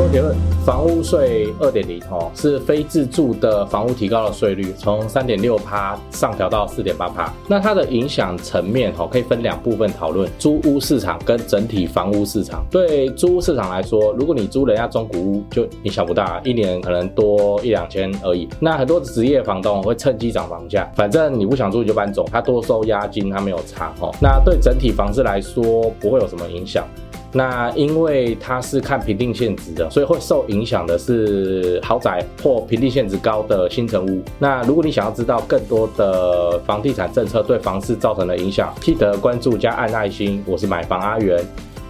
说结论，房屋税二点零哦，是非自住的房屋提高了税率，从三点六趴上调到四点八趴。那它的影响层面哦，可以分两部分讨论：租屋市场跟整体房屋市场。对租屋市场来说，如果你租人家中古屋，就你想不到啊，一年可能多一两千而已。那很多职业房东会趁机涨房价，反正你不想租你就搬走，他多收押金，他没有差哦。那对整体房市来说，不会有什么影响。那因为它是看评定限值的，所以会受影响的是豪宅或评定限值高的新城屋。那如果你想要知道更多的房地产政策对房市造成的影响，记得关注加按爱心。我是买房阿元，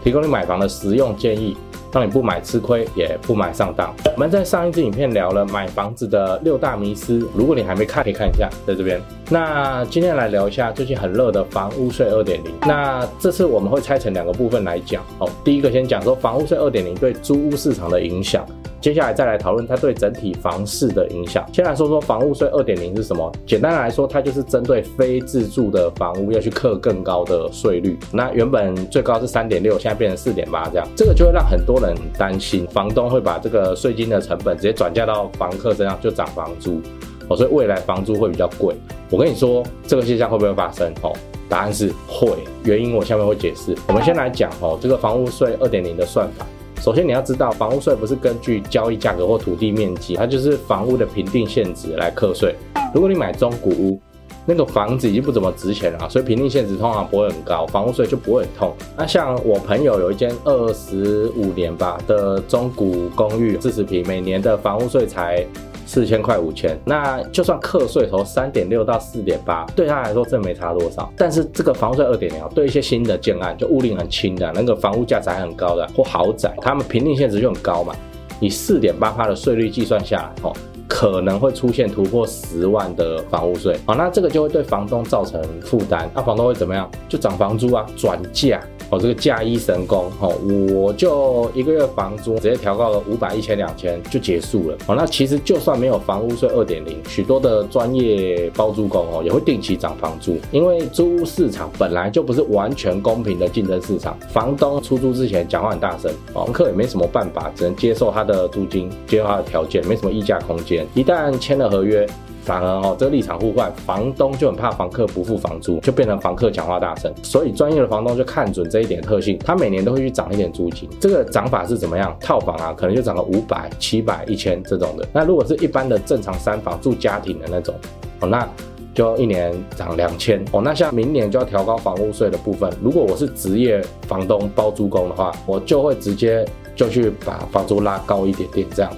提供你买房的实用建议。让你不买吃亏，也不买上当。我们在上一支影片聊了买房子的六大迷思，如果你还没看，可以看一下，在这边。那今天来聊一下最近很热的房屋税二点零。那这次我们会拆成两个部分来讲。哦，第一个先讲说房屋税二点零对租屋市场的影响。接下来再来讨论它对整体房市的影响。先来说说房屋税二点零是什么？简单来说，它就是针对非自住的房屋要去课更高的税率。那原本最高是三点六，现在变成四点八，这样这个就会让很多人担心，房东会把这个税金的成本直接转嫁到房客身上，就涨房租哦，所以未来房租会比较贵。我跟你说，这个现象会不会发生？哦，答案是会，原因我下面会解释。我们先来讲哦，这个房屋税二点零的算法。首先你要知道，房屋税不是根据交易价格或土地面积，它就是房屋的评定限值来课税。如果你买中古屋，那个房子已经不怎么值钱了，所以评定限值通常不会很高，房屋税就不会很痛。那像我朋友有一间二十五年吧的中古公寓，四十平，每年的房屋税才。四千块五千，那就算课税从三点六到四点八，对他来说真没差多少。但是这个房屋税二点零，对一些新的建案，就屋龄很轻的，那个房屋价值还很高的或豪宅，他们评定现值就很高嘛。以四点八趴的税率计算下来，哦，可能会出现突破十万的房屋税，好，那这个就会对房东造成负担。那房东会怎么样？就涨房租啊，转嫁。哦，这个嫁衣神功，哦，我就一个月房租直接调高了五百、一千、两千就结束了。哦，那其实就算没有房屋税二点零，许多的专业包租公哦也会定期涨房租，因为租屋市场本来就不是完全公平的竞争市场。房东出租之前讲话很大声，房客也没什么办法，只能接受他的租金，接受他的条件，没什么议价空间。一旦签了合约。反而哦，这个立场互换，房东就很怕房客不付房租，就变成房客讲话大声。所以专业的房东就看准这一点特性，他每年都会去涨一点租金。这个涨法是怎么样？套房啊，可能就涨个五百、七百、一千这种的。那如果是一般的正常三房住家庭的那种，哦，那就一年涨两千哦。那像明年就要调高房屋税的部分，如果我是职业房东包租公的话，我就会直接就去把房租拉高一点点这样。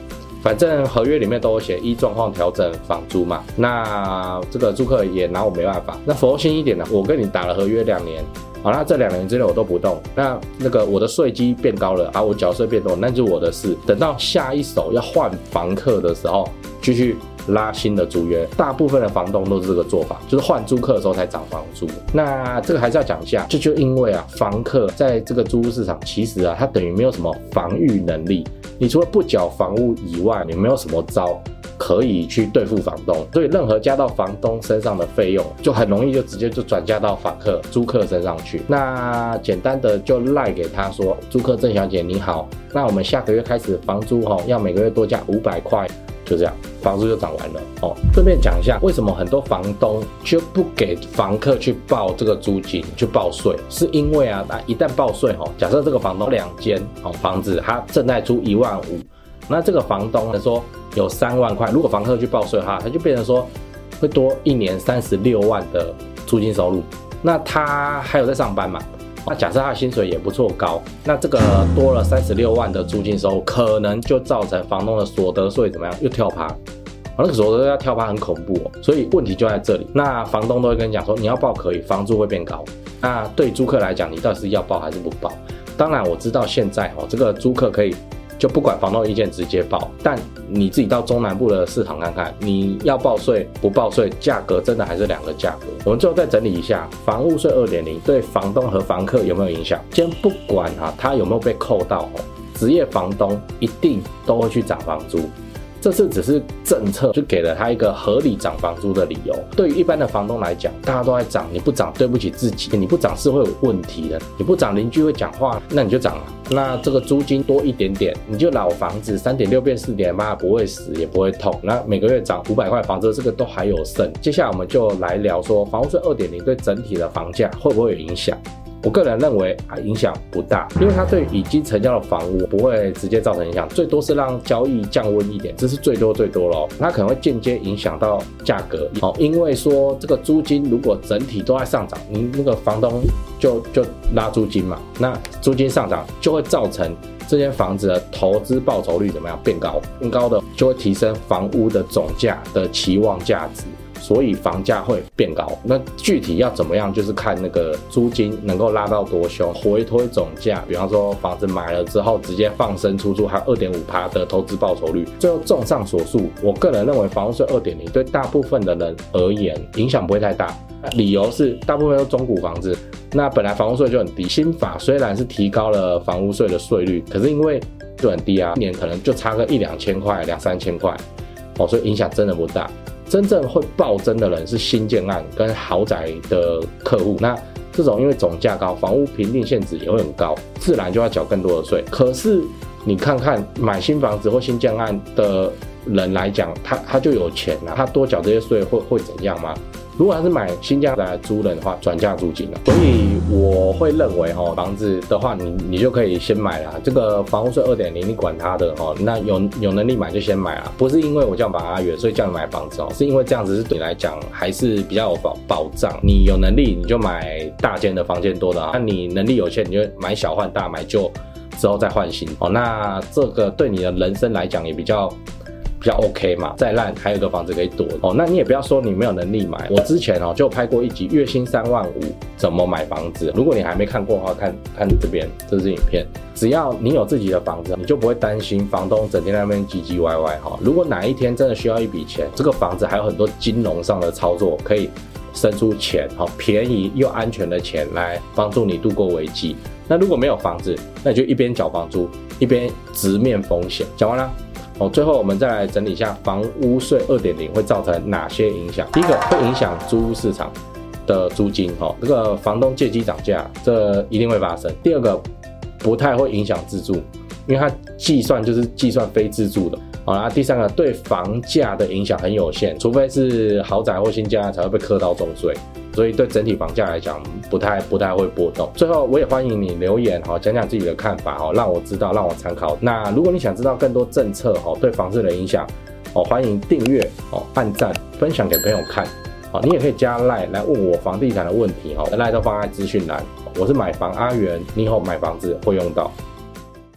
反正合约里面都有写一状况调整房租嘛，那这个租客也拿我没办法。那佛心一点呢，我跟你打了合约两年，好，那这两年之内我都不动，那那个我的税基变高了，啊，我缴税变多，那就是我的事。等到下一手要换房客的时候，继续拉新的租约。大部分的房东都是这个做法，就是换租客的时候才涨房租。那这个还是要讲一下，就就因为啊，房客在这个租屋市场，其实啊，他等于没有什么防御能力。你除了不缴房屋以外，你没有什么招可以去对付房东，所以任何加到房东身上的费用，就很容易就直接就转嫁到房客、租客身上去。那简单的就赖给他说：“租客郑小姐你好，那我们下个月开始房租哈，要每个月多加五百块，就这样，房租就涨完了哦。”顺便讲一下，为什么很多房东就不给房客去报这个租金去报税？是因为啊，那一旦报税哦，假设这个房东两间哦房子，他正在租一万五。那这个房东呢说有三万块，如果房客去报税的话，他就变成说会多一年三十六万的租金收入。那他还有在上班嘛？那假设他的薪水也不错高，那这个多了三十六万的租金收入，可能就造成房东的所得税怎么样又跳趴？那个所得税要跳趴很恐怖。所以问题就在这里。那房东都会跟你讲说，你要报可以，房租会变高。那对租客来讲，你到底是要报还是不报？当然我知道现在哦，这个租客可以。就不管房东意见直接报，但你自己到中南部的市场看看，你要报税不报税，价格真的还是两个价格。我们最后再整理一下，房屋税二点零对房东和房客有没有影响？先不管啊，他有没有被扣到，职业房东一定都会去涨房租。这次只是政策，就给了他一个合理涨房租的理由。对于一般的房东来讲，大家都在涨，你不涨对不起自己，你不涨是会有问题的。你不涨邻居会讲话，那你就涨了。那这个租金多一点点，你就老房子三点六变四点八，不会死也不会痛。那每个月涨五百块房子，这个都还有剩。接下来我们就来聊说，房屋税二点零对整体的房价会不会有影响？我个人认为啊，影响不大，因为它对已经成交的房屋不会直接造成影响，最多是让交易降温一点，这是最多最多咯。它可能会间接影响到价格，哦，因为说这个租金如果整体都在上涨，你那个房东就就拉租金嘛，那租金上涨就会造成这间房子的投资报酬率怎么样变高，变高的就会提升房屋的总价的期望价值。所以房价会变高，那具体要怎么样，就是看那个租金能够拉到多凶，回推总价。比方说房子买了之后直接放生出租，还有二点五趴的投资报酬率。最后综上所述，我个人认为房屋税二点零对大部分的人而言影响不会太大。理由是大部分都中古房子，那本来房屋税就很低。新法虽然是提高了房屋税的税率，可是因为就很低啊，一年可能就差个一两千块、两三千块，哦，所以影响真的不大。真正会暴增的人是新建案跟豪宅的客户，那这种因为总价高，房屋评定限值也会很高，自然就要缴更多的税。可是你看看买新房子或新建案的人来讲，他他就有钱了，他多缴这些税会会怎样吗？如果他是买新家来租人的话，转嫁租金了。所以我会认为哦，房子的话，你你就可以先买啦。这个房屋税二点零，你管他的哦。那有有能力买就先买啦。不是因为我叫马阿元，所以叫你买房子哦，是因为这样子是对你来讲还是比较有保保障。你有能力你就买大间的房间多的，那你能力有限你就买小换大，买旧之后再换新哦。那这个对你的人生来讲也比较。比较 OK 嘛，再烂还有个房子可以躲哦。那你也不要说你没有能力买。我之前哦就拍过一集月薪三万五怎么买房子。如果你还没看过的话，看看这边这支影片。只要你有自己的房子，你就不会担心房东整天在那边唧唧歪歪哈。如果哪一天真的需要一笔钱，这个房子还有很多金融上的操作可以生出钱哈，便宜又安全的钱来帮助你度过危机。那如果没有房子，那你就一边缴房租一边直面风险。讲完了。哦，最后我们再来整理一下房屋税二点零会造成哪些影响？第一个会影响租屋市场的租金，哦，这个房东借机涨价，这一定会发生。第二个不太会影响自住，因为它计算就是计算非自住的。好啦，第三个对房价的影响很有限，除非是豪宅或新家才会被课到重税。所以对整体房价来讲，不太不太会波动。最后，我也欢迎你留言哈，讲讲自己的看法哈，让我知道，让我参考。那如果你想知道更多政策哈对房子的影响，哦，欢迎订阅哦，按赞，分享给朋友看。好，你也可以加赖来问我房地产的问题哈，赖都放在资讯栏。我是买房阿元，你以后买房子会用到。